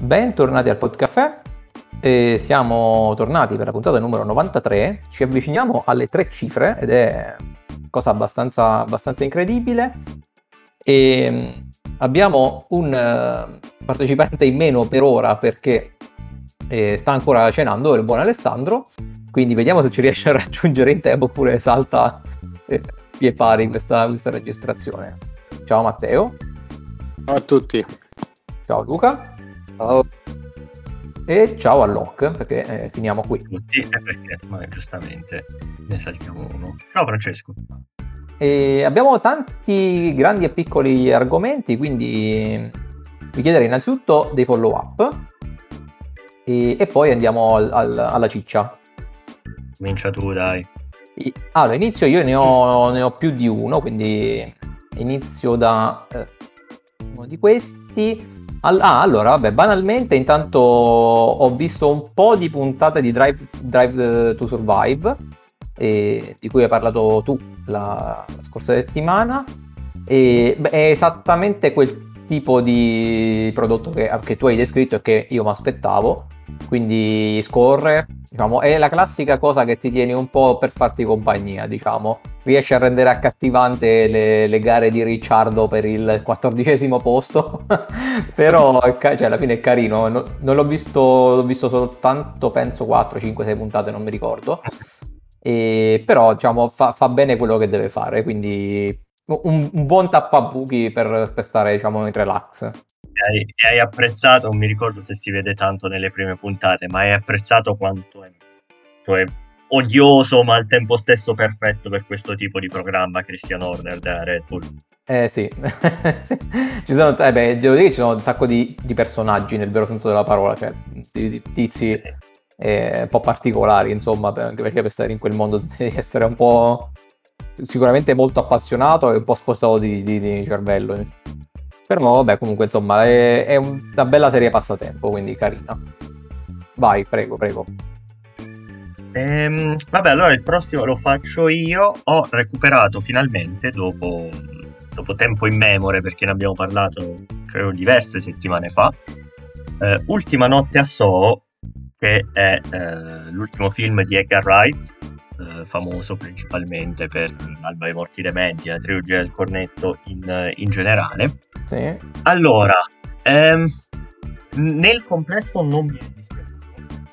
Bentornati al Podcaffè. E siamo tornati per la puntata numero 93. Ci avviciniamo alle tre cifre ed è cosa abbastanza, abbastanza incredibile. E mm, abbiamo un uh, partecipante in meno per ora perché eh, sta ancora cenando, il buon Alessandro. Quindi vediamo se ci riesce a raggiungere in tempo oppure salta eh, pie pari questa, questa registrazione. Ciao Matteo. Ciao a tutti. Ciao Luca. Ciao. E ciao a Locke, perché eh, finiamo qui. Tutti, eh, perché ma giustamente ne saltiamo uno. Ciao Francesco. E abbiamo tanti grandi e piccoli argomenti, quindi vi chiederei innanzitutto dei follow up e, e poi andiamo al, al, alla ciccia. Comincia tu, dai. Allora, inizio io, ne ho, ne ho più di uno, quindi inizio da eh, uno di questi. Ah, allora, vabbè, banalmente intanto ho visto un po' di puntate di Drive, Drive to Survive, eh, di cui hai parlato tu la, la scorsa settimana, e beh, è esattamente quel tipo di prodotto che, che tu hai descritto e che io mi aspettavo, quindi scorre, diciamo, è la classica cosa che ti tieni un po' per farti compagnia, diciamo. Riesci a rendere accattivante le, le gare di Ricciardo per il quattordicesimo posto, però cioè, alla fine è carino. No, non l'ho visto, l'ho visto soltanto, penso, 4, 5, 6 puntate, non mi ricordo. E, però, diciamo, fa, fa bene quello che deve fare, quindi un, un buon tappabuchi per, per stare, diciamo, in relax hai, hai, apprezzato, non mi ricordo se si vede tanto nelle prime puntate, ma hai apprezzato quanto è, è odioso ma al tempo stesso perfetto per questo tipo di programma Christian Horner della Red Bull. Eh sì, sì. ci sono, eh beh, devo dire che ci sono un sacco di, di personaggi nel vero senso della parola, cioè di, tizi sì. eh, un po' particolari, insomma, per, anche perché per stare in quel mondo devi essere un po' sicuramente molto appassionato e un po' spostato di, di cervello. Però vabbè, comunque insomma è, è una bella serie passatempo, quindi carina. Vai, prego, prego. Ehm, vabbè, allora il prossimo lo faccio io. Ho recuperato finalmente dopo, dopo tempo in memore, perché ne abbiamo parlato credo diverse settimane fa. Eh, Ultima notte a Soho, che è eh, l'ultimo film di Edgar Wright, eh, famoso principalmente per Alba dei Morti Dementi, la trilogia del cornetto in, in generale. Sì. Allora, ehm, nel complesso non mi è dispiaciuto,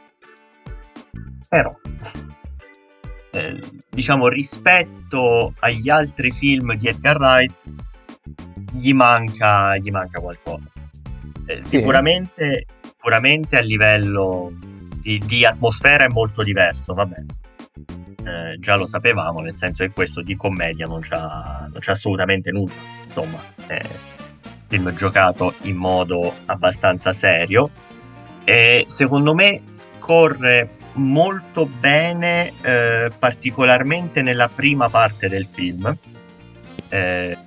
però eh, diciamo rispetto agli altri film di Edgar Wright gli manca, gli manca qualcosa. Eh, sì. sicuramente, sicuramente a livello di, di atmosfera è molto diverso, va bene eh, già lo sapevamo, nel senso che questo di commedia non c'ha, non c'ha assolutamente nulla. Insomma, un film giocato in modo abbastanza serio e secondo me scorre molto bene, eh, particolarmente nella prima parte del film, eh,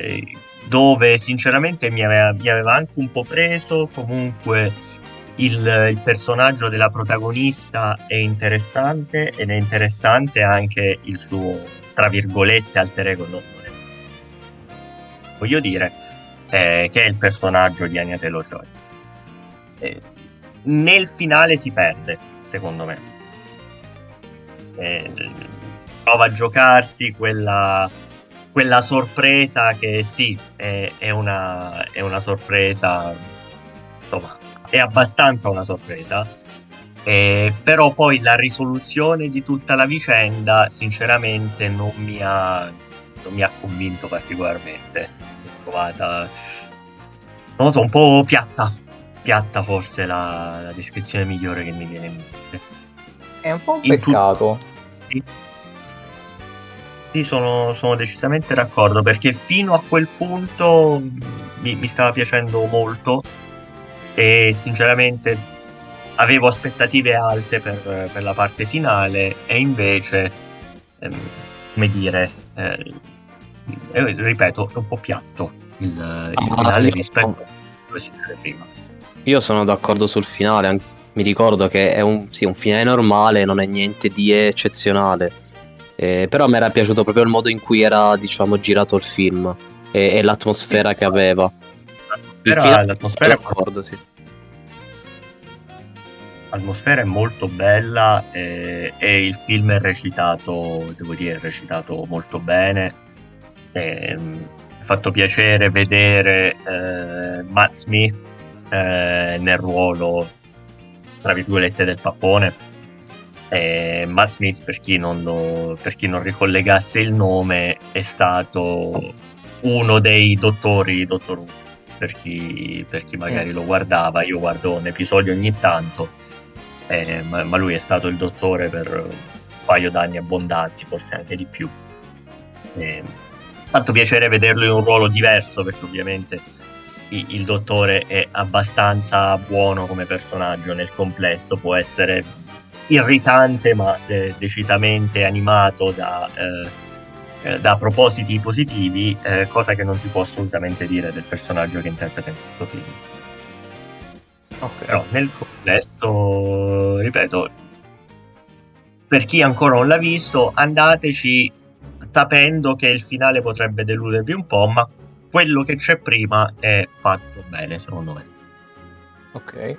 dove sinceramente mi aveva, mi aveva anche un po' preso, comunque il, il, personaggio della protagonista è interessante ed è interessante anche il suo, tra virgolette, alter ego. No, voglio dire eh, che è il personaggio di Anya Taylor-Joy. Eh, nel finale si perde, secondo me. Eh, prova a giocarsi quella, quella sorpresa che sì, è, è, una, è una sorpresa insomma è abbastanza una sorpresa. Eh, però poi la risoluzione di tutta la vicenda sinceramente non mi ha, non mi ha convinto particolarmente. L'ho trovata non so, un po' piatta. Piatta forse la, la, descrizione migliore che mi viene in mente. È un po' un peccato. Sì, sì sono, sono, decisamente d'accordo perché fino a quel punto mi, mi stava piacendo molto e sinceramente avevo aspettative alte per, per la parte finale e invece, ehm, come dire, eh, eh, ripeto, è un po' piatto il, il ah, finale rispetto a quello che succede prima. Io sono d'accordo sul finale, mi ricordo che è un, sì, un finale normale, non è niente di eccezionale, eh, però mi era piaciuto proprio il modo in cui era diciamo, girato il film e, e l'atmosfera che aveva. Però l'atmosfera d'accordo, sì. l'atmosfera è molto bella e, e, il film è recitato, devo dire, è recitato molto bene. E, mi ha fatto piacere vedere eh, Matt Smith eh, nel ruolo, tra virgolette, del pappone. E Matt Smith, per chi, non lo, per chi non ricollegasse il nome, è stato uno dei dottori Dottor Who per chi, per chi magari mm. lo guardava. Io guardo un episodio ogni tanto, eh, ma, ma, lui è stato il dottore per un paio d'anni abbondanti, forse anche di più. Eh, fatto piacere vederlo in un ruolo diverso perché ovviamente il, il dottore è abbastanza buono come personaggio nel complesso, può essere irritante ma eh, decisamente animato da... Eh, eh, da propositi positivi, eh, cosa che non si può assolutamente dire del personaggio che interpreta in questo film. Okay. Però nel complesso, ripeto, per chi ancora non l'ha visto, andateci sapendo che il finale potrebbe deludervi un po', ma quello che c'è prima è fatto bene, secondo me. Ok.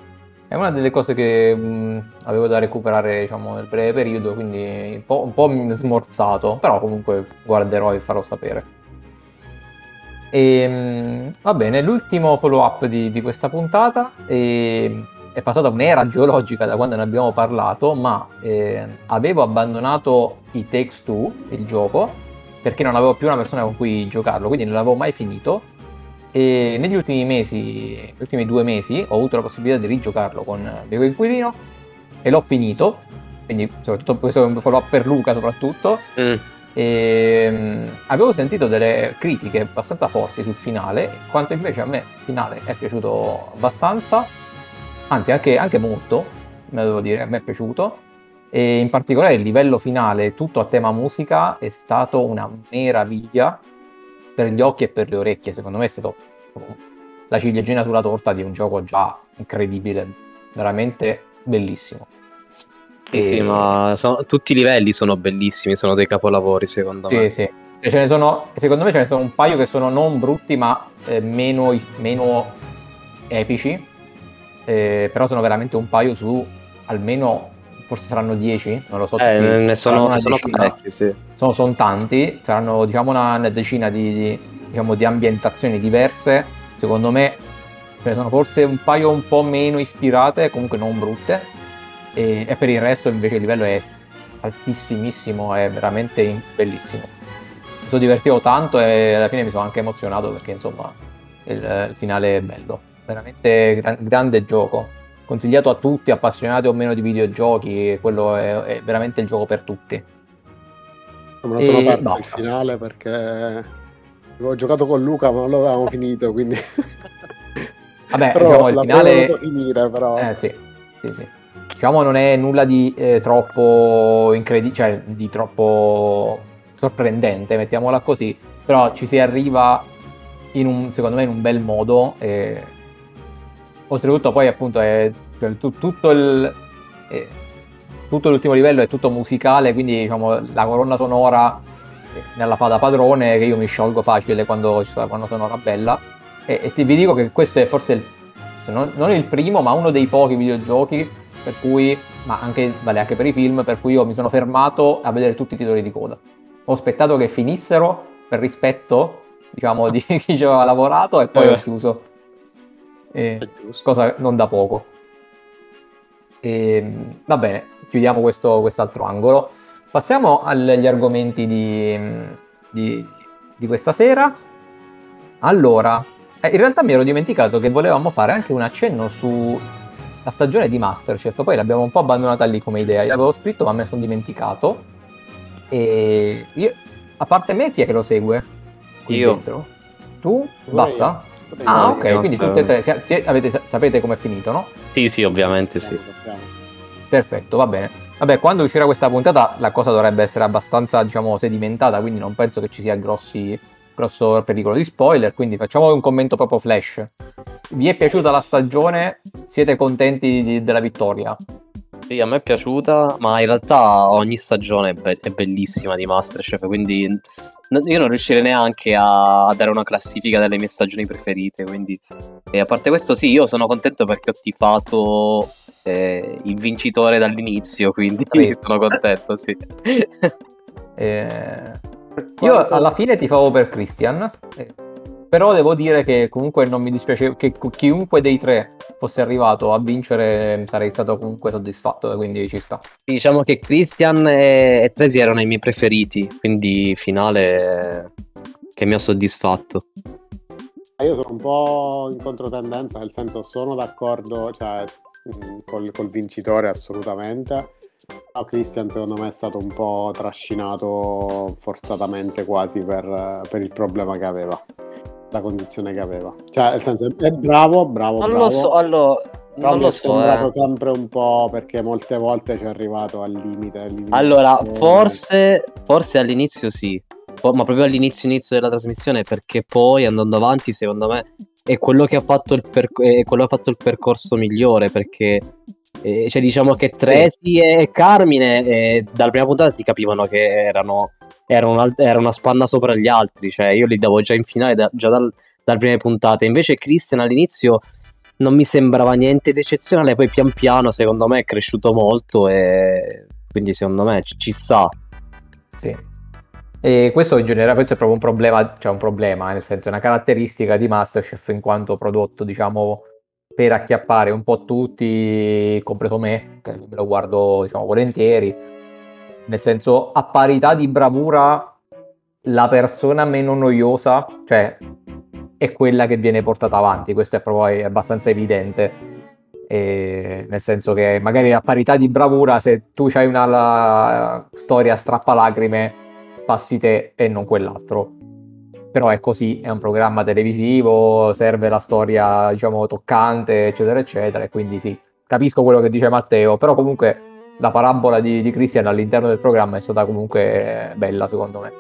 È una delle cose che mh, avevo da recuperare diciamo, nel breve periodo, quindi un po', un po' smorzato, però comunque guarderò e farò sapere. E, mh, va bene, l'ultimo follow up di, di questa puntata è, è, passata un'era geologica da quando ne abbiamo parlato, ma eh, avevo abbandonato i Takes Two, il gioco, perché non avevo più una persona con cui giocarlo, quindi non l'avevo mai finito e negli ultimi mesi, negli ultimi due mesi, ho avuto la possibilità di rigiocarlo con mio inquilino e l'ho finito. Quindi, soprattutto questo è un follow up per Luca, soprattutto. Mm. E, um, avevo sentito delle critiche abbastanza forti sul finale, quanto invece a me il finale è piaciuto abbastanza, anzi anche, anche molto, devo dire, a me è piaciuto. E in particolare il livello finale, tutto a tema musica, è stato una meraviglia per gli occhi e per le orecchie. Secondo me è stato la ciliegina sulla torta di un gioco già incredibile, veramente bellissimo. Sì, e... sì, ma sono, tutti i livelli sono bellissimi, sono dei capolavori secondo sì, me. Sì, sì. Ce ne sono, secondo me ce ne sono un paio che sono non brutti ma eh, meno, meno, epici, eh, però sono veramente un paio su almeno forse saranno 10, non lo so. Eh, ne sono, sono parecchi, sì. Sono, sono, tanti, saranno diciamo una, una decina di, di, diciamo, di ambientazioni diverse. Secondo me ce ne sono forse un paio un po' meno ispirate, comunque non brutte. E, e per il resto invece il livello è altissimissimo, è veramente bellissimo. Mi sono divertito tanto e alla fine mi sono anche emozionato perché insomma il, il finale è bello. Veramente gran, grande gioco consigliato a tutti, appassionati o meno di videogiochi, quello è, è veramente il gioco per tutti. Me lo sono e perso basta. il finale perché avevo giocato con Luca ma non l'avevamo finito, quindi... Vabbè, però diciamo il finale... finire però... Eh sì, sì, sì. Diciamo non è nulla di eh, troppo incredibile, cioè di troppo sorprendente, mettiamola così, però ci si arriva in un, secondo me in un bel modo. E oltretutto poi appunto è cioè, tu, tutto il eh, tutto l'ultimo livello è tutto musicale quindi diciamo la colonna sonora nella fa da padrone che io mi sciolgo facile quando ci sta la colonna sonora bella. E, e ti, vi dico che questo è forse il, non, non il primo ma uno dei pochi videogiochi per cui ma anche, vale anche per i film per cui io mi sono fermato a vedere tutti i titoli di coda. Ho aspettato che finissero per rispetto diciamo di chi ci aveva lavorato e poi eh. ho chiuso e, cosa non da poco. E, va bene, chiudiamo questo quest'altro angolo. Passiamo agli argomenti di, di, di questa sera. Allora, eh, in realtà mi ero dimenticato che volevamo fare anche un accenno sulla stagione di Masterchef, poi l'abbiamo un po' abbandonata lì come idea. L'avevo scritto, ma me ne sono dimenticato. E io, a parte me, chi è che lo segue? Io. Dentro? Tu? Basta? Ah, ok, quindi tutte e tre si, si, avete, sapete com'è finito, no? Sì, sì, ovviamente sì. Perfetto, va bene. Vabbè, quando uscirà questa puntata la cosa dovrebbe essere abbastanza, diciamo, sedimentata, quindi non penso che ci sia grossi, grosso pericolo di spoiler, quindi facciamo un commento proprio flash. Vi è piaciuta la stagione? Siete contenti di, della vittoria? Sì, a me è piaciuta, ma in realtà ogni stagione è, be- è bellissima di Masterchef, quindi io non riuscirei neanche a, a, dare una classifica delle mie stagioni preferite. Quindi, e a parte questo, sì, io sono contento perché ho tifato eh, il vincitore dall'inizio, quindi Sì. sono contento, sì. Eh, io alla fine ti favo per Christian, eh, però devo dire che comunque non mi dispiace che chiunque dei tre fosse arrivato a vincere sarei stato comunque soddisfatto, quindi ci sta. Diciamo che Christian e, e Tracy erano i miei preferiti, quindi finale che mi ha soddisfatto. Io sono un po' in controtendenza, nel senso sono d'accordo cioè, mh, col, col vincitore assolutamente. Però Christian secondo me è stato un po' trascinato forzatamente quasi per, per il problema che aveva, la condizione che aveva. Cioè, nel senso, è bravo, bravo, Non bravo. lo so, allora, Però non lo è so. sembrato eh. sempre un po' perché molte volte ci è arrivato al limite. al limite. Allora, forse, forse all'inizio sì, Po- ma proprio all'inizio inizio della trasmissione, perché poi andando avanti, secondo me, è quello che ha fatto il, perc- è quello che ha fatto il percorso migliore, perché eh, cioè, diciamo che Tracy e Carmine eh, dalla prima puntata si capivano che erano, erano, una, era una spanna sopra gli altri, cioè io li davo già in finale da- già dal- dalle prime puntate, invece Christian all'inizio non mi sembrava niente di eccezionale, poi pian piano secondo me è cresciuto molto e quindi secondo me ci, ci sta. Sì. E questo in generale questo è proprio un problema, cioè un problema, nel senso una caratteristica di Masterchef in quanto prodotto, diciamo, per acchiappare un po' tutti, compreso me, che me lo guardo, diciamo, volentieri. Nel senso, a parità di bravura, la persona meno noiosa, cioè, è quella che viene portata avanti. Questo è proprio abbastanza evidente. E nel senso che magari a parità di bravura, se tu hai una la- storia strappalacrime, passi te e non quell'altro. Però è così, è un programma televisivo, serve la storia, diciamo, toccante, eccetera, eccetera. E quindi sì, capisco quello che dice Matteo, però comunque la parabola di, di Christian all'interno del programma è stata comunque bella, secondo me.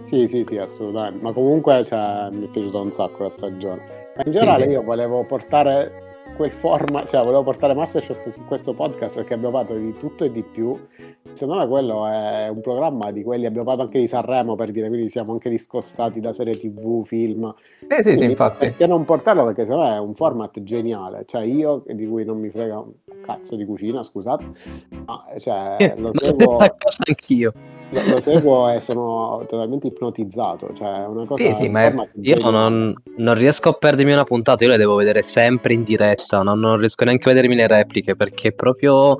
Sì, sì, sì, assolutamente. Ma comunque cioè, mi è piaciuta un sacco la stagione. Ma in generale sì. io volevo portare quel format, cioè volevo portare Masterchef su questo podcast perché abbiamo parlato di tutto e di più. Secondo me quello è un programma di quelli, abbiamo parlato anche di Sanremo per dire, quindi siamo anche discostati da serie tv, film. Eh sì, sì, Quindi infatti. Perché non portarlo? Perché secondo me è un format geniale. Cioè io, di cui non mi frega cazzo di cucina, scusate, ma cioè, lo seguo... anch'io. Lo, lo seguo e sono totalmente ipnotizzato. Cioè, una cosa Sì, sì, ma è- Io non, non riesco a perdermi una puntata, io le devo vedere sempre in diretta, non, non riesco neanche a vedermi le repliche perché proprio...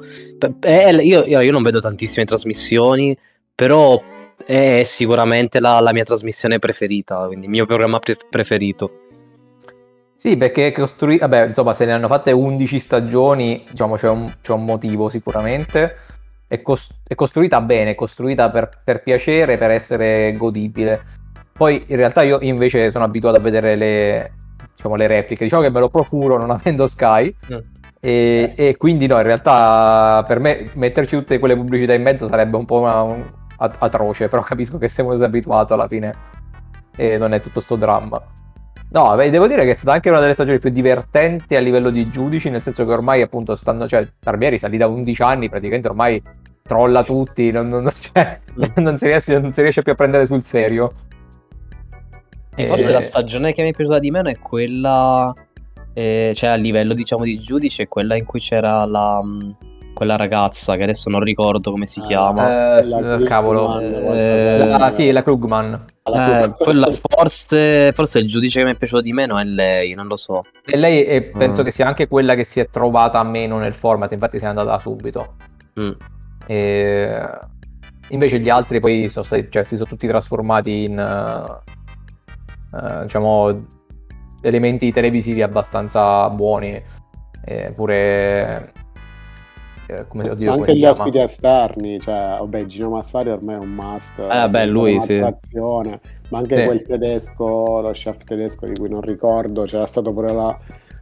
eh, io, io- io non vedo tantissime trasmissioni, però è sicuramente la, la mia trasmissione preferita, quindi il mio programma pre- preferito. Sì, perché è costrui- vabbè, insomma, se ne hanno fatte 11 stagioni, diciamo, c'è un, c'è un motivo sicuramente. È, cos- è costruita bene, è costruita per, per piacere, per essere godibile. Poi, in realtà, io invece sono abituato a vedere le, diciamo, le repliche. Diciamo che me lo procuro non avendo Sky. Mm. E, e quindi, no, in realtà, per me, metterci tutte quelle pubblicità in mezzo sarebbe un po' una- un- at- atroce. Però capisco che siamo abituato alla fine e non è tutto sto dramma. No, beh, devo dire che è stata anche una delle stagioni più divertenti a livello di giudici, nel senso che ormai appunto stanno, cioè Barbieri sta lì da 11 anni, praticamente ormai trolla tutti, non, non- cioè, non si, riesce, non si riesce più a prendere sul serio. E forse Eh, la stagione che mi è piaciuta di meno è quella, eh, cioè a livello diciamo di giudice, è quella in cui c'era la, mh, quella ragazza che adesso non ricordo come si Ah, chiama. eh, La s- cavolo. Krugman, Eh, qualcosa Ah, sì, la Krugman. Eh, quella forse, forse il giudice che mi è piaciuto di meno è lei, non lo so. E lei è- penso Mm. che sia anche quella che si è trovata meno nel format, infatti si è andata subito. Mm. E invece gli altri poi sono stati, cioè, si sono tutti trasformati in eh, eh, diciamo elementi televisivi abbastanza buoni. E pure eh, come oddio, come anche si gli ospiti esterni, cioè, vabbè, Gino Massari ormai è un must. Eh, è lui, sì. Ma anche Sì. quel tedesco, lo chef tedesco di cui non ricordo, c'era stato pure la,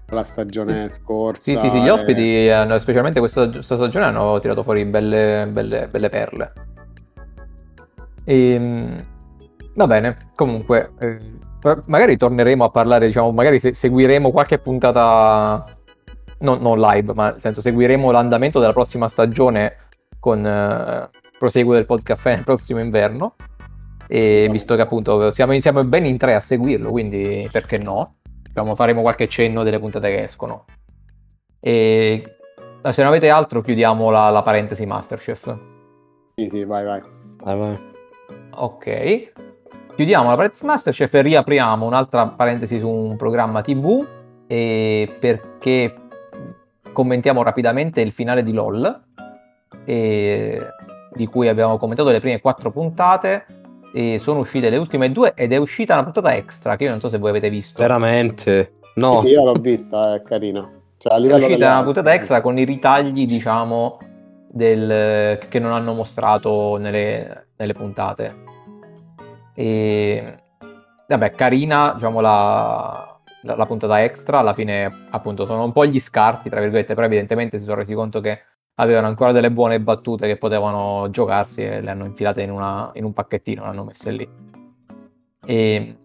la stagione scorsa. Sì, sì, sì, gli e- ospiti, hanno- specialmente questa, questa stagione, hanno tirato fuori belle, belle, belle perle. Ehm, va bene, comunque, eh, magari torneremo a parlare, diciamo, magari se- seguiremo qualche puntata, non, non live, ma nel senso seguiremo l'andamento della prossima stagione con eh, proseguo del podcast nel prossimo inverno. E visto che appunto siamo, siamo ben in tre a seguirlo, quindi perché no? Diciamo, faremo qualche cenno delle puntate che escono. E Se non avete altro, chiudiamo la, la parentesi Masterchef. Sì, sì, vai, vai. Vai, vai. Ok. Chiudiamo la parentesi Masterchef e riapriamo un'altra parentesi su un programma TV e perché commentiamo rapidamente il finale di LOL e di cui abbiamo commentato le prime quattro puntate e sono uscite le ultime due ed è uscita una puntata extra che io non so se voi avete visto. Veramente? No. Sì, io l'ho vista, è carina. Cioè, a È uscita delle- una puntata extra con i ritagli, diciamo, del, che non hanno mostrato nelle, nelle puntate. E vabbè, carina, diciamo, la, la- la puntata extra. Alla fine, appunto, sono un po' gli scarti, tra virgolette, però evidentemente si sono resi conto che avevano ancora delle buone battute che potevano giocarsi e le hanno infilate in, una- in un pacchettino, le hanno messe lì. E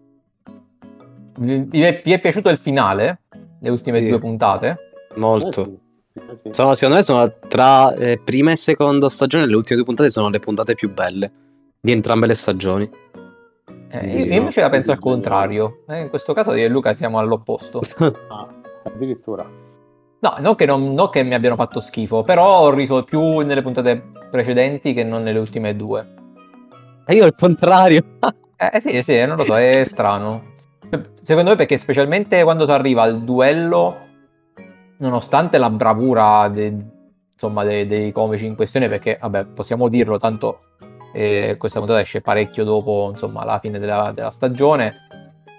vi, è, vi è piaciuto il finale? Le ultime Sì. due puntate? Molto. Eh eh sì. Sono- secondo me sono tra eh, prima e seconda stagione, le ultime due puntate sono le puntate più belle di entrambe le stagioni. Eh, io, io invece la penso al contrario. Eh, in questo caso io e Luca siamo all'opposto. Ah, addirittura. No, non che, non- non che mi abbiano fatto schifo, però ho riso più nelle puntate precedenti che non nelle ultime due. E io al contrario. Eh eh sì, sì, non lo so, è strano. Secondo me perché specialmente quando si arriva al duello, nonostante la bravura de- insomma, dei, dei comici in questione, perché vabbè, possiamo dirlo, tanto eh, questa puntata esce parecchio dopo insomma, la fine della, della stagione,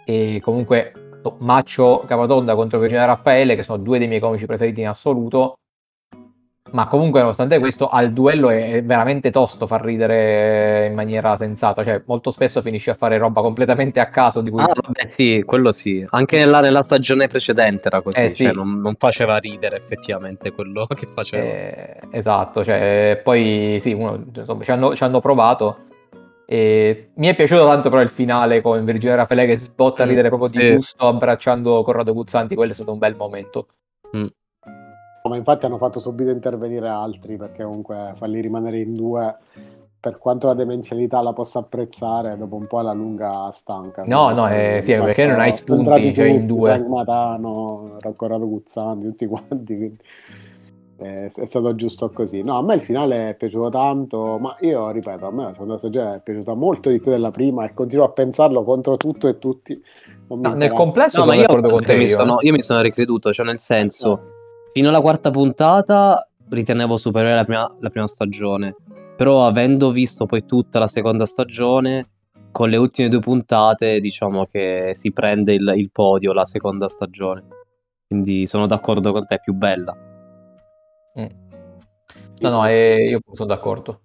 e comunque no, Maccio Capatonda contro Virginia Raffaele, che sono due dei miei comici preferiti in assoluto, ma comunque nonostante questo al duello è veramente tosto far ridere in maniera sensata, cioè molto spesso finisce a fare roba completamente a caso di cui... Ah, vabbè, sì, quello sì. Anche nella, nella stagione precedente era così, Eh, sì. cioè non, non faceva ridere effettivamente quello che faceva. Eh, esatto, cioè, poi sì, uno, insomma, ci hanno, ci hanno provato. E mi è piaciuto tanto però il finale con Virginia Raffaele che sbotta a Mm, ridere proprio di sì. gusto abbracciando Corrado Guzzanti, quello è stato un bel momento. Ma infatti hanno fatto subito intervenire altri perché comunque farli rimanere in due, per quanto la demenzialità la possa apprezzare, dopo un po' alla lunga stanca. No, no, eh, sì, perché non hai spunti, cioè, in due. Matano, Corrado Guzzanti, tutti quanti. quindi, eh, è stato giusto così. No, a me il finale è piaciuto tanto, ma io ripeto, a me la seconda stagione è piaciuta molto di più della prima e continuo a pensarlo contro tutto e tutti. No, nel complesso No, ma io, te. mi io, sono, eh. io mi sono ricreduto, cioè nel senso, fino alla quarta puntata ritenevo superiore la prima, la prima stagione, però avendo visto poi tutta la seconda stagione, con le ultime due puntate diciamo che si prende il, il podio la seconda stagione. Quindi sono d'accordo con te, è più bella. Mm. No, no, eh, io sono d'accordo.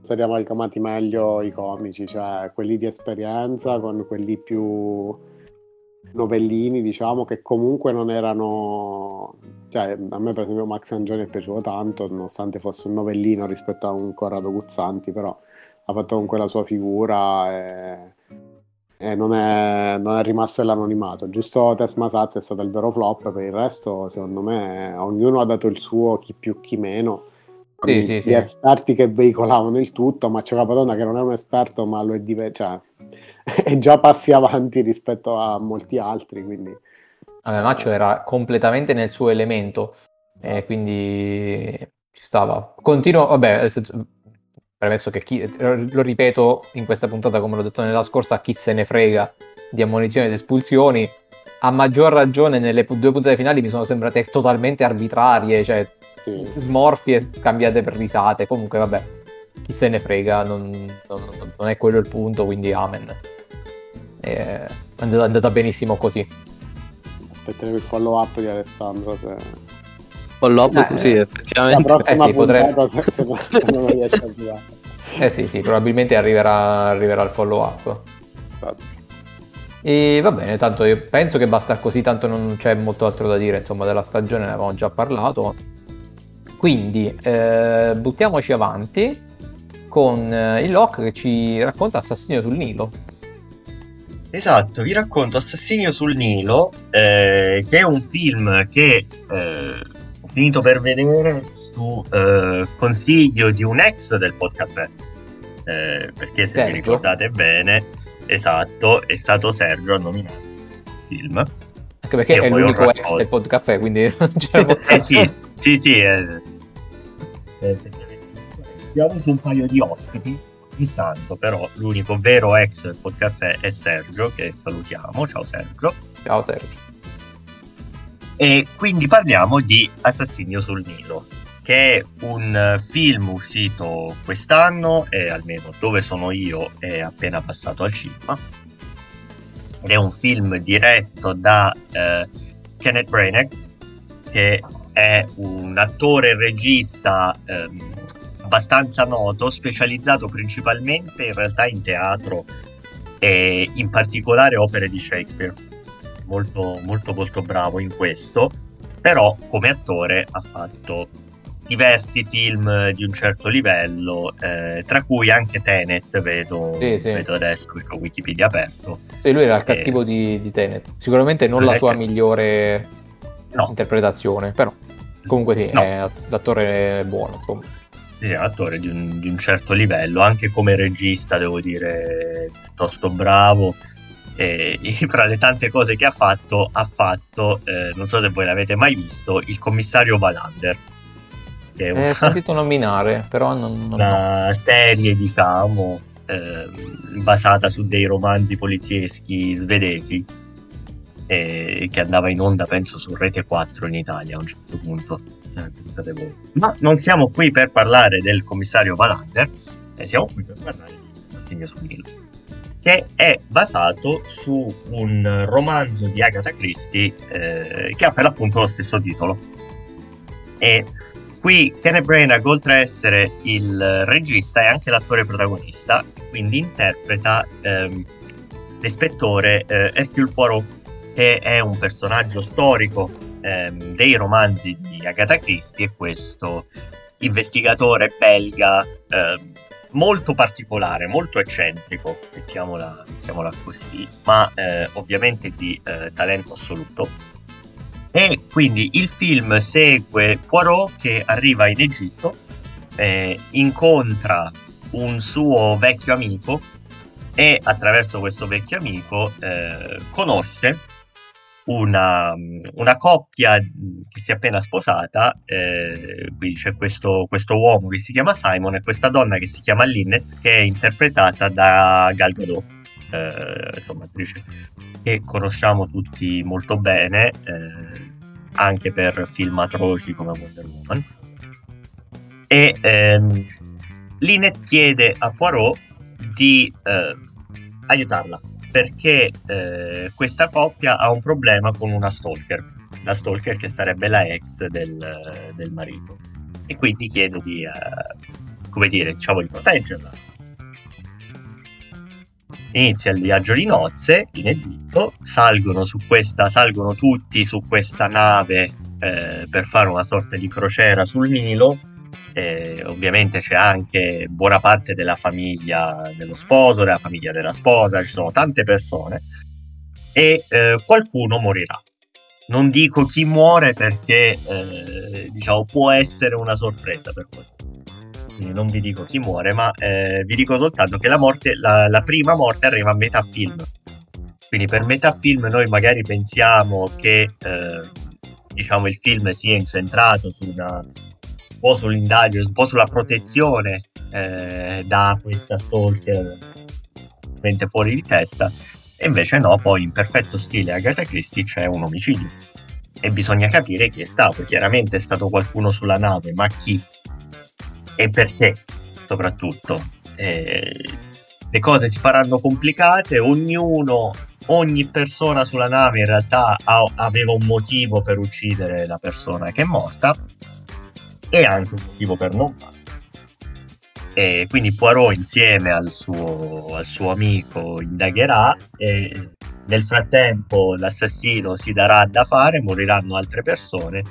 stati amalgamati meglio i comici, cioè quelli di esperienza con quelli più novellini, diciamo, che comunque non erano... Cioè, a me per esempio Max Angioni è piaciuto tanto, nonostante fosse un novellino rispetto a un Corrado Guzzanti, però ha fatto comunque la sua figura e, e non, è, non è rimasto nell'anonimato. Giusto Tess Masazzi è stato il vero flop, per il resto secondo me ognuno ha dato il suo, chi più chi meno Sì, sì, gli sì. esperti che veicolavano il tutto, ma c'è Capadonna che non è un esperto, ma lo è dive- cioè, è già passi avanti rispetto a molti altri, quindi Vabbè, Maccio era completamente nel suo elemento, e Esatto. quindi ci stava. Continuo, vabbè, premesso che chi, lo ripeto in questa puntata, come l'ho detto nella scorsa, chi se ne frega di ammonizioni ed espulsioni, a maggior ragione nelle due puntate finali mi sono sembrate totalmente arbitrarie, cioè sì. smorfie e scambiate per risate. Comunque, vabbè, chi se ne frega, non, non- non è quello il punto, quindi amen. Eh, È andata, è andata benissimo così. aspetteremo il follow up di Alessandro se... Follow up, Eh, sì, la effettivamente. prossima sì, potrebbe- puntata se, se non riesce a arrivare. Eh sì, sì, probabilmente arriverà, arriverà il follow up. Esatto. E va bene, tanto io penso che basta così, tanto non c'è molto altro da dire, insomma, della stagione ne avevamo già parlato. Quindi eh, buttiamoci avanti con eh, il Locke che ci racconta Assassino sul Nilo. Esatto, vi racconto Assassinio sul Nilo, eh, che è un film che eh, ho finito per vedere su eh, consiglio di un ex del podcast, perché se Sergio. vi ricordate bene, esatto, è stato Sergio a nominare il film. Anche perché è l'unico ex del podcast, quindi non molto- Eh sì, sì, sì. Eh, eh, abbiamo avuto un paio di ospiti intanto però l'unico vero ex del podcast è Sergio che salutiamo. Ciao Sergio. Ciao Sergio. E quindi parliamo di Assassinio sul Nilo che è un film uscito quest'anno e almeno dove sono io è appena passato al cinema. Ed è un film diretto da eh, Kenneth Branagh che è un attore e regista ehm, abbastanza noto, specializzato principalmente in realtà in teatro e in particolare opere di Shakespeare. Molto, molto, molto bravo in questo, però come attore ha fatto diversi film di un certo livello, eh, tra cui anche Tenet, vedo, sì, sì. vedo adesso perché ho Wikipedia aperto. Sì, lui era il cattivo di, di, Tenet, sicuramente non la sua che... migliore no. interpretazione, però comunque sì, no. è l'attore buono. Insomma. Sì, è un attore di un, di un certo livello, anche come regista devo dire piuttosto bravo. E, fra le tante cose che ha fatto, ha fatto, eh, non so se voi l'avete mai visto, il commissario Valander. Che è una, sentito nominare, però non, non una no. serie, diciamo, eh, basata su dei romanzi polizieschi svedesi eh, che andava in onda, penso, su Rete 4 in Italia a un certo punto. Eh, Ma non siamo qui per parlare del commissario Valander, eh, siamo qui per parlare di Assegno su Nilo, che è basato su un romanzo di Agatha Christie eh, che ha per l'appunto lo stesso titolo. E qui Kenneth Branagh, oltre a essere il regista, è anche l'attore protagonista, quindi interpreta ehm, l'ispettore eh, Hercule Poirot, che è un personaggio storico ehm, dei romanzi di Agatha Christie e questo investigatore belga ehm, molto particolare, molto eccentrico, mettiamola, mettiamola così, ma eh, ovviamente di eh, talento assoluto. E quindi il film segue Poirot che arriva in Egitto, eh, incontra un suo vecchio amico e attraverso questo vecchio amico eh, conosce una, una, coppia che si è appena sposata, eh, qui c'è questo, questo, uomo che si chiama Simon e questa donna che si chiama Lynette che è interpretata da Gal Gadot, eh, insomma attrice che conosciamo tutti molto bene, eh, anche per film atroci come Wonder Woman. E ehm, Lynette chiede a Poirot di eh, aiutarla perché eh, questa coppia ha un problema con una stalker, la stalker che sarebbe la ex del, del marito, e quindi chiede di, uh, come dire, diciamo di proteggerla. Inizia il viaggio di nozze in Egitto, salgono, su questa, salgono tutti su questa nave eh, per fare una sorta di crociera sul Nilo eh, ovviamente c'è anche buona parte della famiglia dello sposo, della famiglia della sposa, ci sono tante persone e eh, qualcuno morirà. Non dico chi muore perché eh, diciamo può essere una sorpresa per qualcuno. Quindi non vi dico chi muore, ma eh, vi dico soltanto che la, morte, la, la prima morte arriva a metà film. Quindi per metà film noi magari pensiamo che eh, diciamo, il film sia incentrato su una un po' sull'indagine, un po' sulla protezione eh, da questa stalker mente fuori di testa. E invece no, poi in perfetto stile Agatha Christie c'è un omicidio. E bisogna capire chi è stato. Chiaramente è stato qualcuno sulla nave, ma chi? E perché, soprattutto. Eh, le cose si faranno complicate, ognuno, ogni persona sulla nave in realtà ha, aveva un motivo per uccidere la persona che è morta e anche un motivo per non farlo. E quindi Poirot insieme al suo, al suo amico indagherà e nel frattempo l'assassino si darà da fare, moriranno altre persone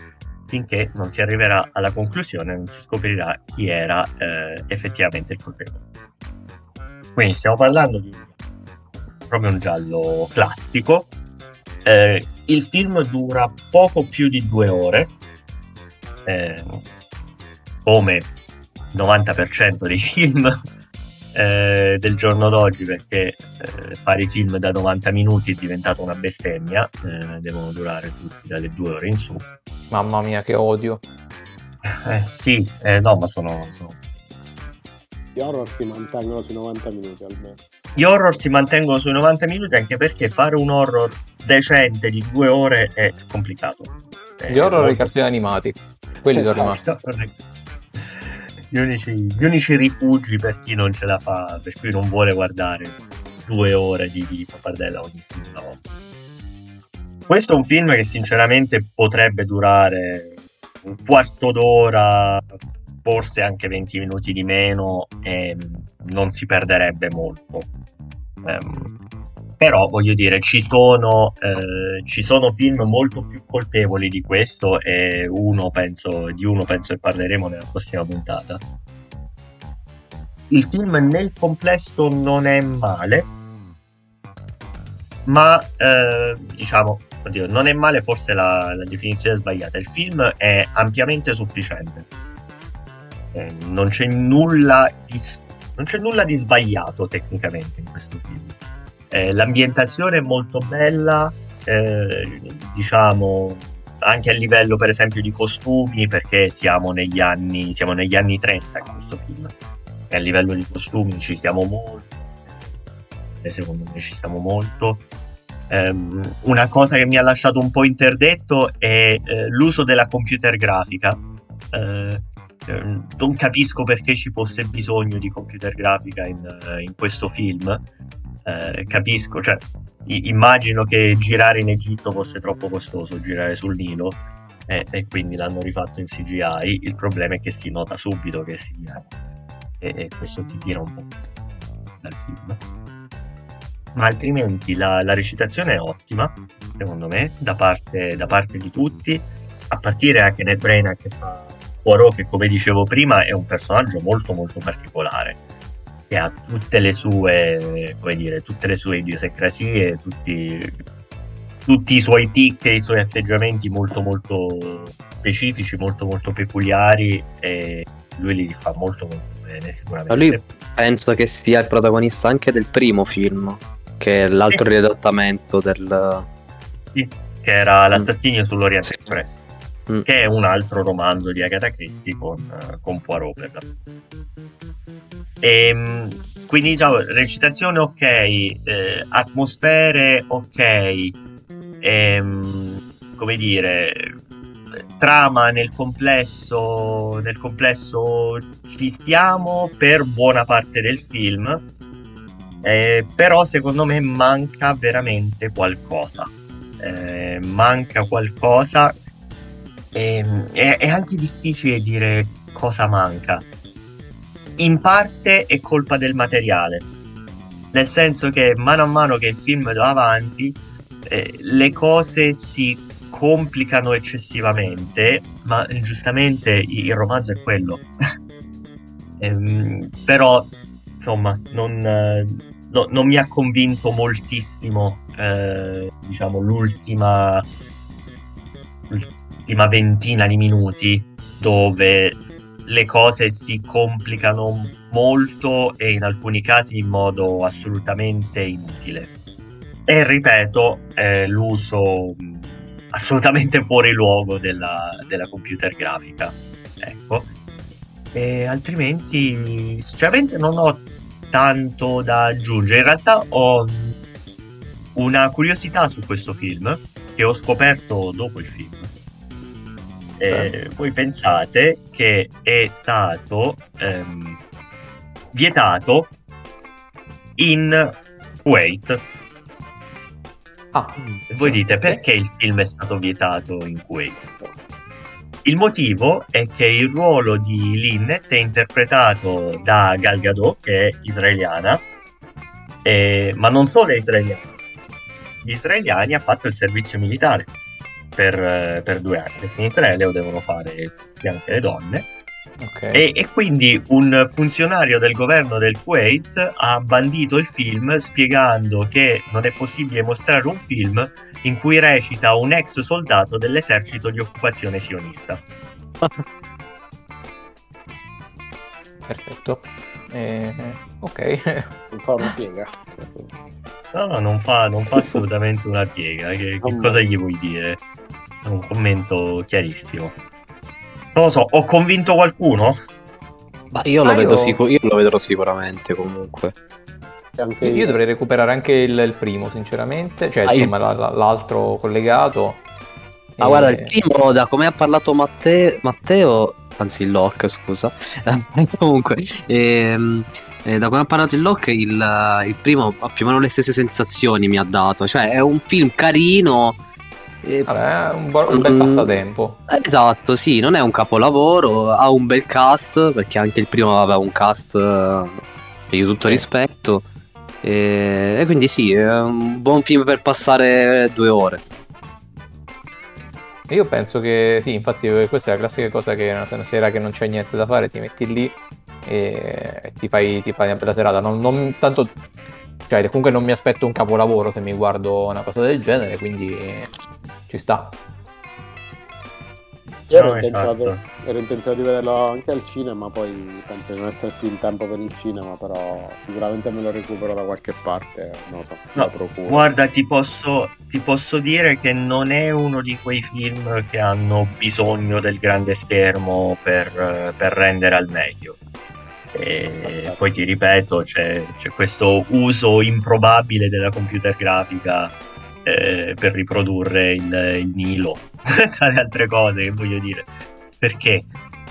finché non si arriverà alla conclusione, non si scoprirà chi era eh, effettivamente il colpevole. Quindi stiamo parlando di proprio un giallo classico. Eh, il film dura poco più di due ore. Eh, come 90% dei film eh, del giorno d'oggi perché eh, fare i film da 90 minuti è diventata una bestemmia, eh, devono durare tutti dalle due ore in su. Mamma mia, che odio. Eh, sì, eh, no, ma sono, sono... Gli horror si mantengono sui 90 minuti almeno. Gli horror si mantengono sui 90 minuti anche perché fare un horror decente di due ore è complicato. Gli horror e i cartoni animati, quelli sono rimasti. Gli unici, gli unici, rifugi per chi non ce la fa, per chi non vuole guardare due ore di, di pappardella ogni singola volta. Questo è un film che sinceramente potrebbe durare un quarto d'ora, forse anche 20 minuti di meno, e non si perderebbe molto. Um, però voglio dire, ci sono, eh, ci sono, film molto più colpevoli di questo e uno penso, di uno penso che parleremo nella prossima puntata. Il film nel complesso non è male, ma eh, diciamo, oddio, non è male forse la, la, definizione sbagliata. Il film è ampiamente sufficiente. Eh, non, c'è di, non c'è nulla di sbagliato tecnicamente in questo film eh, l'ambientazione è molto bella, eh, diciamo anche a livello per esempio di costumi, perché siamo negli anni, siamo negli anni 30 in questo film. E a livello di costumi ci siamo molto, e secondo me ci siamo molto. Um, una cosa che mi ha lasciato un po' interdetto è uh, l'uso della computer grafica. Uh, non capisco perché ci fosse bisogno di computer grafica in, in questo film, eh, capisco, cioè immagino che girare in Egitto fosse troppo costoso, girare sul Nilo, eh, e quindi l'hanno rifatto in CGI. Il problema è che si nota subito che è CGI, e, e questo ti tira un po' dal film. Ma altrimenti la, la recitazione è ottima, secondo me, da parte, da parte di tutti, a partire da Kenneth Branagh che fa Poirot, che come dicevo prima è un personaggio molto molto particolare che ha tutte le sue, come dire, tutte le sue idiosincrasie, tutti, tutti i suoi tic e i suoi atteggiamenti molto molto specifici, molto molto peculiari e lui li fa molto molto bene sicuramente. Lui penso che sia il protagonista anche del primo film, che è l'altro sì. riadattamento del... Sì, che era L'assassinio mm. sull'Orient sì. Express. Mm. Che è un altro romanzo di Agatha Christie con, con Poirot per e, ehm, quindi diciamo, recitazione ok, eh, atmosfere ok, ehm, come dire, trama nel complesso, nel complesso ci stiamo per buona parte del film, eh, però secondo me manca veramente qualcosa. Eh, manca qualcosa e, ehm, è, è anche difficile dire cosa manca in parte è colpa del materiale, nel senso che mano a mano che il film va avanti, eh, le cose si complicano eccessivamente, ma giustamente il romanzo è quello. ehm, però, insomma, non, eh, no, non, mi ha convinto moltissimo, eh, diciamo, l'ultima, l'ultima ventina di minuti dove le cose si complicano molto e in alcuni casi in modo assolutamente inutile. E ripeto, eh, l'uso assolutamente fuori luogo della, della computer grafica. Ecco. E altrimenti, sinceramente, non ho tanto da aggiungere. In realtà ho una curiosità su questo film che ho scoperto dopo il film eh, voi pensate che è stato ehm, vietato in Kuwait. Ah, voi dite perché il film è stato vietato in Kuwait? Il motivo è che il ruolo di Linnet è interpretato da Gal Gadot, che è israeliana, eh, ma non solo è israeliana. Gli israeliani ha fatto il servizio militare per, per due anni, perché in Israele lo devono fare anche le donne. Okay. E, e, quindi un funzionario del governo del Kuwait ha bandito il film spiegando che non è possibile mostrare un film in cui recita un ex soldato dell'esercito di occupazione sionista. Perfetto. Eh, ok. Non fa una piega. No, non fa, non fa assolutamente una piega. Che, che cosa gli vuoi dire? È un commento chiarissimo. Non lo so, ho convinto qualcuno? Ma io lo, Ah, vedo io- sicur- io lo vedrò sicuramente comunque. Anche Io dovrei recuperare anche il, il primo, sinceramente. Cioè, Ah, il- insomma, la- la- l'altro collegato. Ma E- guarda, il primo, da come ha parlato Matteo, Matteo anzi il Locke, scusa. Comunque, ehm, eh, da come ha parlato il Locke, il, il primo ha più o meno le stesse sensazioni mi ha dato. Cioè, è un film carino. eh, Vabbè, è un, bo- un bel Mm. passatempo. Esatto, sì, non è un capolavoro, ha un bel cast, perché anche il primo aveva un cast eh, di tutto Sì. rispetto. E, e quindi sì, è un buon film per passare due ore. E Io penso che sì, infatti eh, questa è la classica cosa che una sera che non c'è niente da fare, ti metti lì e ti fai, ti fai una bella serata. Non, non tanto, cioè, comunque non mi aspetto un capolavoro se mi guardo una cosa del genere, quindi ci sta. Io ero, No, intenzionato, esatto. ero intenzionato di vederlo anche al cinema, poi penso di non essere più in tempo per il cinema, però sicuramente me lo recupero da qualche parte, non lo so, No, lo. Guarda, ti posso, ti posso dire che non è uno di quei film che hanno bisogno del grande schermo per, per rendere al meglio. E poi ti ripeto, c'è, c'è questo uso improbabile della computer grafica eh, per riprodurre il, il Nilo, tra le altre cose che voglio dire. Perché?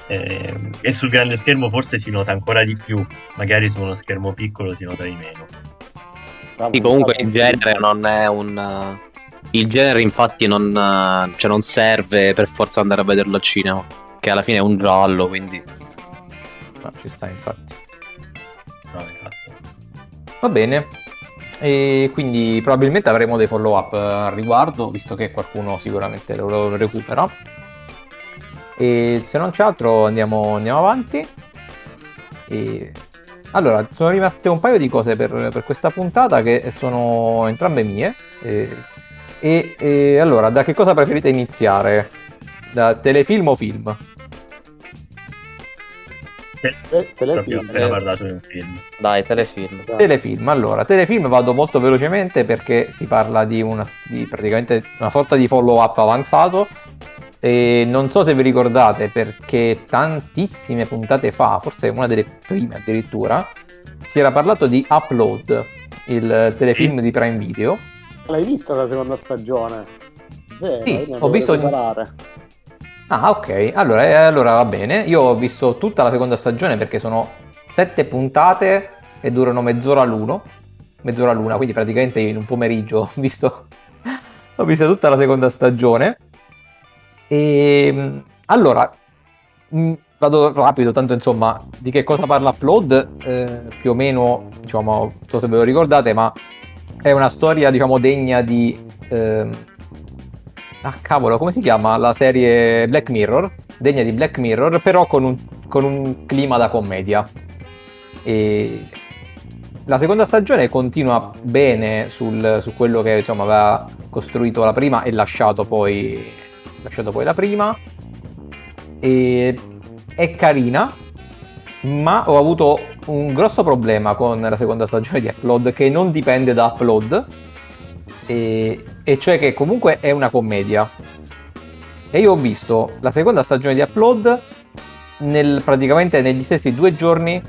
Eh, e sul grande schermo forse si nota ancora di più, magari su uno schermo piccolo si nota di meno. Sì, comunque il genere non è un. uh, Il genere, infatti, non, uh, cioè non serve per forza andare a vederlo al cinema. Che alla fine è un giallo, quindi. No, ci sta, infatti. No, esatto. Va bene. E quindi probabilmente avremo dei follow up al riguardo, visto che qualcuno sicuramente lo, lo recupera. E se non c'è altro andiamo, andiamo avanti. E... Allora, sono rimaste un paio di cose per, per questa puntata che sono entrambe mie. E, e- e allora, da che cosa preferite iniziare? Da telefilm o film? Te- Proprio telefilm, appena eh, parlato di un film. Dai, telefilm. esatto. Telefilm, allora, telefilm vado molto velocemente perché si parla di, una, di praticamente una sorta di follow up avanzato e non so se vi ricordate perché tantissime puntate fa, forse una delle prime addirittura, si era parlato di Upload, il telefilm di Prime Video. L'hai visto la seconda stagione? Vero, Sì, ho visto- recuperare. Ah, ok, allora, eh, allora va bene. Io ho visto tutta la seconda stagione perché sono sette puntate e durano mezz'ora l'uno, mezz'ora l'una, quindi praticamente in un pomeriggio ho visto, ho visto tutta la seconda stagione. E mh, allora, mh, vado rapido, tanto insomma, di che cosa parla Upload? Eh, più o meno, diciamo, non so se ve lo ricordate, ma è una storia, diciamo, degna di... ehm, Ah, cavolo, come si chiama la serie Black Mirror? Degna di Black Mirror, però con un, con un clima da commedia. E la seconda stagione continua bene sul- su quello che insomma, aveva costruito la prima e lasciato poi, lasciato poi la prima. E è carina, ma ho avuto un grosso problema con la seconda stagione di Upload che non dipende da Upload. E, e cioè che comunque è una commedia. E io ho visto la seconda stagione di Upload nel- praticamente negli stessi due giorni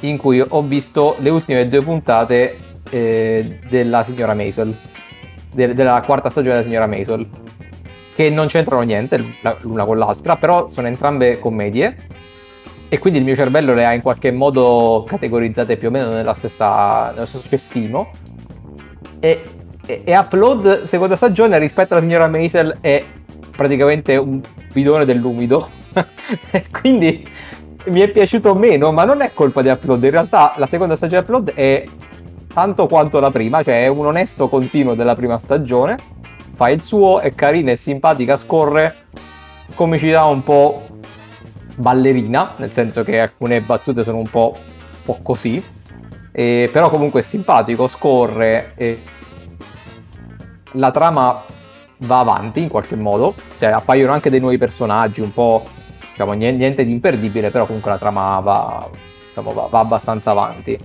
in cui ho visto le ultime due puntate eh, della signora Maisel, de- della quarta stagione della signora Maisel, che non c'entrano niente l'una con l'altra, però sono entrambe commedie e quindi il mio cervello le ha in qualche modo categorizzate più o meno nella stessa, nello stesso cestino. E, e, Upload seconda stagione rispetto alla signora Maisel è praticamente un bidone dell'umido. Quindi mi è piaciuto meno, ma non è colpa di Upload. In realtà la seconda stagione di Upload è tanto quanto la prima, cioè è un onesto continuo della prima stagione. Fa il suo, è carina, è simpatica, scorre comicità un po' ballerina, nel senso che alcune battute sono un po', un po' così. E però comunque è simpatico, scorre e la trama va avanti in qualche modo, cioè appaiono anche dei nuovi personaggi, un po' diciamo nien- niente di imperdibile, però comunque la trama va, diciamo, va, va abbastanza avanti.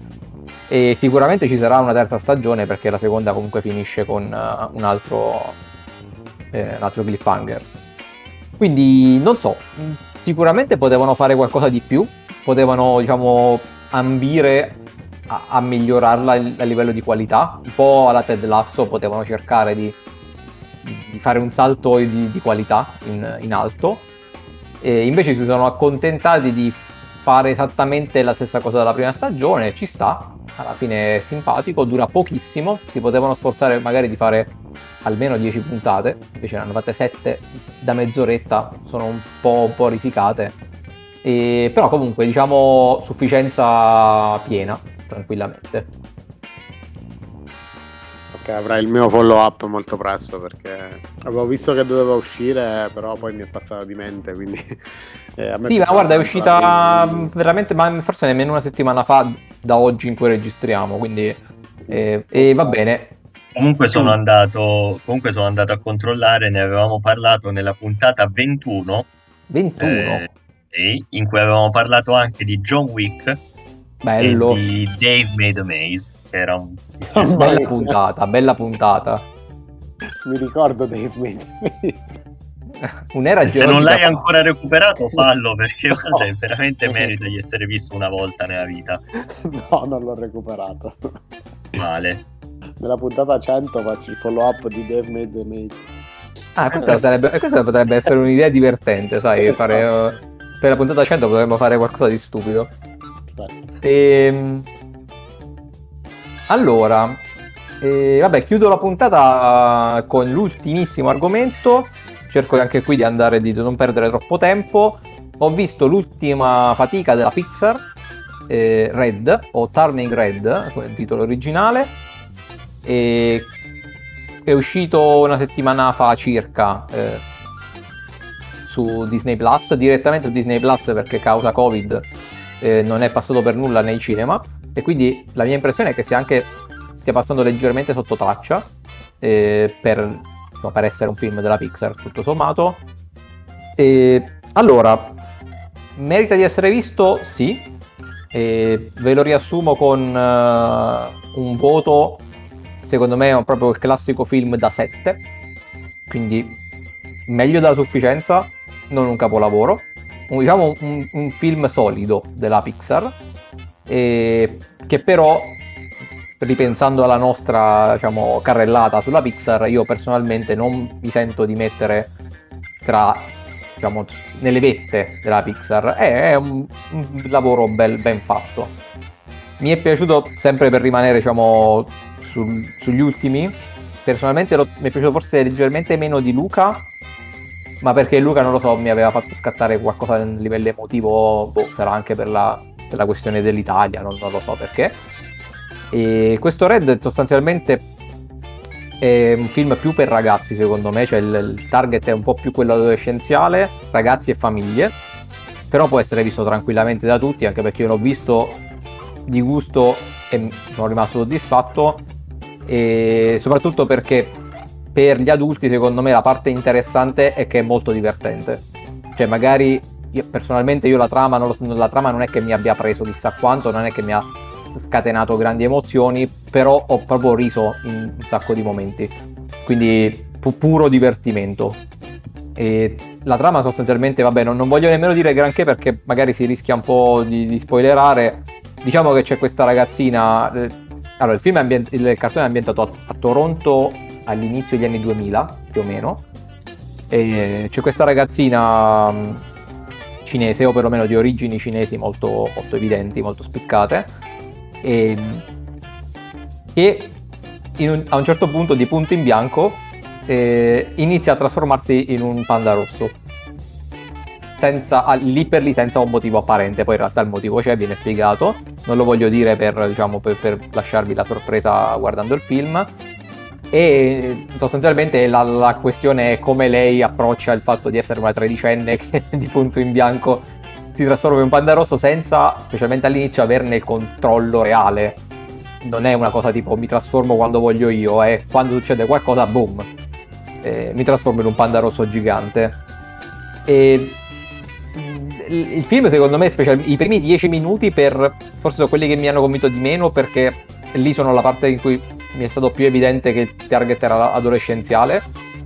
E sicuramente ci sarà una terza stagione perché la seconda comunque finisce con uh, un, altro, eh, un altro cliffhanger. Quindi non so, sicuramente potevano fare qualcosa di più, potevano diciamo ambire a, a migliorarla a livello di qualità, un po' alla Ted Lasso potevano cercare di, di fare un salto di, di qualità in, in alto, e invece si sono accontentati di fare esattamente la stessa cosa della prima stagione, ci sta, alla fine è simpatico, dura pochissimo, si potevano sforzare magari di fare almeno 10 puntate, invece ne hanno fatte 7 da mezz'oretta, sono un po', un po risicate, e, però comunque diciamo sufficienza piena, tranquillamente. Ok, avrai il mio follow up molto presto perché avevo visto che doveva uscire, però poi mi è passato di mente, quindi... Eh, sì, ma guarda, è uscita di... veramente, ma forse nemmeno una settimana fa da oggi in cui registriamo, quindi... Eh, e va bene, Comunque sono, andato, comunque sono andato a controllare, ne avevamo parlato nella puntata 21. 21? Eh, in cui avevamo parlato anche di John Wick Bello. e di Dave Made a Maze, che era un... bella puntata, bella puntata. Mi ricordo Dave Made a Maze. Un'era Se non l'hai ancora recuperato, fallo perché no. guarda, veramente merita di essere visto una volta nella vita. No, non l'ho recuperato. Male. Nella puntata 100 faccio il follow up di Dave Made a Maze. Ah, questa, sarebbe, questa potrebbe essere un'idea divertente, sai, fare, uh, per la puntata 100 potremmo fare qualcosa di stupido. E, ehm, allora, e, vabbè, chiudo la puntata con l'ultimissimo argomento. Cerco anche qui di andare di non perdere troppo tempo. Ho visto l'ultima fatica della Pixar, eh, Red o Turning Red, come il titolo originale. E è uscito una settimana fa circa eh, su Disney Plus, direttamente su Disney Plus perché causa Covid eh, non è passato per nulla nei cinema e quindi la mia impressione è che sia anche stia passando leggermente sotto traccia eh, per, no, per, essere un film della Pixar tutto sommato. E, allora, merita di essere visto? Sì, e ve lo riassumo con uh, un voto, secondo me è proprio il classico film da 7, quindi meglio della sufficienza, non un capolavoro un, diciamo, un, un film solido della Pixar, e che però ripensando alla nostra diciamo, carrellata sulla Pixar, io personalmente non mi sento di mettere tra diciamo, nelle vette della Pixar. È un, un lavoro bel, ben fatto. Mi è piaciuto sempre per rimanere diciamo, sul, sugli ultimi. Personalmente lo, mi è piaciuto forse leggermente meno di Luca, ma perché Luca, non lo so, mi aveva fatto scattare qualcosa a livello emotivo, boh, sarà anche per la, per la questione dell'Italia, non, non, lo so perché. E questo Red sostanzialmente è un film più per ragazzi, secondo me, cioè il, il target è un po' più quello adolescenziale, ragazzi e famiglie, però può essere visto tranquillamente da tutti, anche perché io l'ho visto di gusto e sono rimasto soddisfatto, e soprattutto perché per gli adulti secondo me la parte interessante è che è molto divertente. Cioè magari io, personalmente io la trama, non lo, la trama non è che mi abbia preso chissà quanto, non è che mi ha scatenato grandi emozioni, però ho proprio riso in un sacco di momenti. Quindi pu- puro divertimento. E la trama sostanzialmente, vabbè, non, non, voglio nemmeno dire granché perché magari si rischia un po' di, di spoilerare. Diciamo che c'è questa ragazzina. Eh, allora, il film è ambient- il cartone è ambientato a, a Toronto all'inizio degli anni 2000 più o meno. E c'è questa ragazzina mm, cinese o perlomeno di origini cinesi molto, molto evidenti, molto spiccate e, che un, a un certo punto di punto in bianco eh, inizia a trasformarsi in un panda rosso. Senza, lì per lì senza un motivo apparente. Poi in realtà il motivo c'è, viene spiegato. Non lo voglio dire per, diciamo, per, per lasciarvi la sorpresa guardando il film e sostanzialmente la, la, questione è come lei approccia il fatto di essere una tredicenne che di punto in bianco si trasforma in un panda rosso senza, specialmente all'inizio, averne il controllo reale. Non è una cosa tipo mi trasformo quando voglio io, è quando succede qualcosa, boom, eh, mi trasformo in un panda rosso gigante. E il film secondo me, special- i primi dieci minuti per forse sono quelli che mi hanno convinto di meno perché lì sono la parte in cui mi è stato più evidente che il target era adolescenziale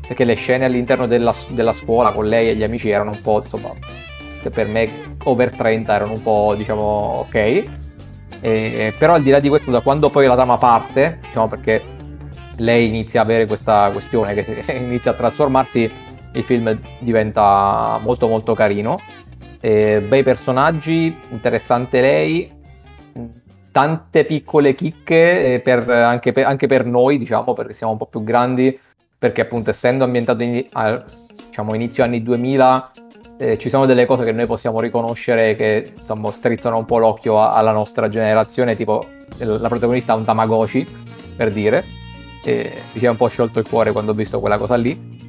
perché le scene all'interno della, della scuola con lei e gli amici erano un po' insomma per me over 30 erano un po' diciamo ok. E, però al di là di questo da quando poi la trama parte diciamo perché lei inizia a avere questa questione che inizia a trasformarsi il film diventa molto molto carino. Eh, bei personaggi, interessante lei, tante piccole chicche eh, per, anche, per, anche, per, noi, diciamo, perché siamo un po' più grandi, perché appunto essendo ambientato in, a, diciamo, inizio anni 2000 eh, ci sono delle cose che noi possiamo riconoscere che insomma, strizzano un po' l'occhio a, alla nostra generazione, tipo la protagonista ha un Tamagotchi, per dire, e mi si è un po' sciolto il cuore quando ho visto quella cosa lì.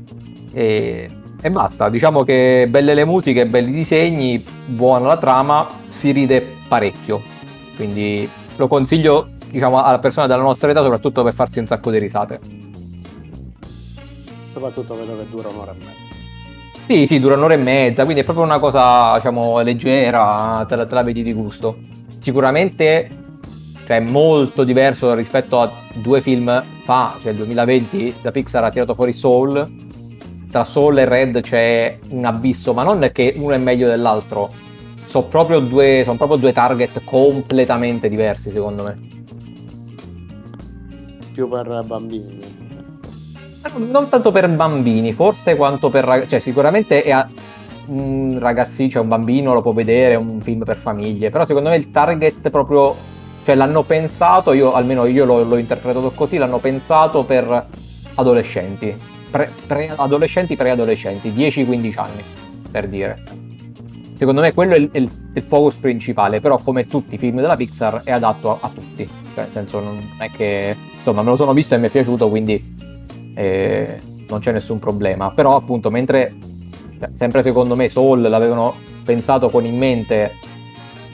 E e basta, diciamo che belle le musiche, belli i disegni, buona la trama, si ride parecchio. Quindi lo consiglio diciamo, alla persona della nostra età, soprattutto per farsi un sacco di risate. Soprattutto vedo che dura un'ora e mezza. Sì, sì, dura un'ora e mezza, quindi è proprio una cosa, diciamo, leggera, te la, te la vedi di gusto. Sicuramente cioè, è molto diverso rispetto a due film fa, cioè il 2020 da Pixar ha tirato fuori Soul, tra Soul e Red c'è un abisso, ma non è che uno è meglio dell'altro. Sono proprio due, sono proprio due target completamente diversi, secondo me. Più per bambini. Non tanto per bambini, forse quanto per ragazzi. Cioè, sicuramente è a... un ragazzino, cioè un bambino lo può vedere, è un film per famiglie. Però secondo me il target proprio. Cioè, l'hanno pensato, io almeno io l'ho, l'ho interpretato così, l'hanno pensato per adolescenti pre, pre adolescenti preadolescenti, 10-15 anni, per dire. Secondo me quello è il, il, il, focus principale, però come tutti i film della Pixar è adatto a, a tutti. Cioè, nel senso, non è che... Insomma, me lo sono visto e mi è piaciuto, quindi eh, non c'è nessun problema. Però appunto, mentre cioè, sempre secondo me Soul l'avevano pensato con in mente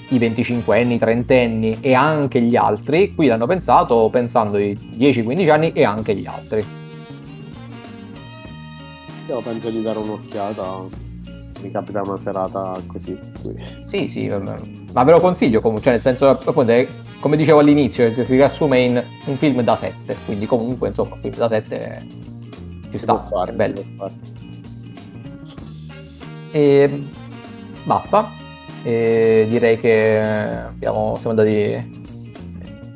i 25 anni, i 30 anni e anche gli altri, qui l'hanno pensato pensando i 10-15 anni e anche gli altri. Io penso di dare un'occhiata. Mi capita una serata così. Sì, sì, ma ve lo consiglio comunque, cioè nel senso, appunto, come dicevo all'inizio, si riassume in un film da 7, quindi comunque, insomma, un film da 7 ci sta, fare, è bello. E basta, e direi che abbiamo, siamo andati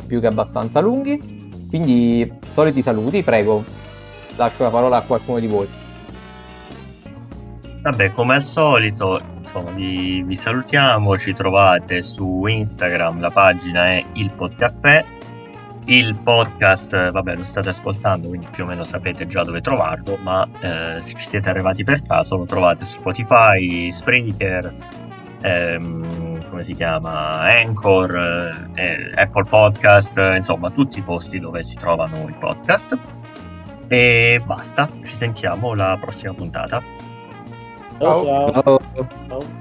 più che abbastanza lunghi, quindi soliti saluti, prego, lascio la parola a qualcuno di voi. Vabbè, come al solito, insomma, vi, vi, salutiamo, ci trovate su Instagram, la pagina è Il Podcaffè. Il podcast, vabbè, lo state ascoltando, quindi più o meno sapete già dove trovarlo, ma eh, se ci siete arrivati per caso lo trovate su Spotify, Spreaker, ehm, come si chiama, Anchor, eh, Apple Podcast, insomma, tutti i posti dove si trovano i podcast. E basta, ci sentiamo la prossima puntata. Ciao. ciao. ciao.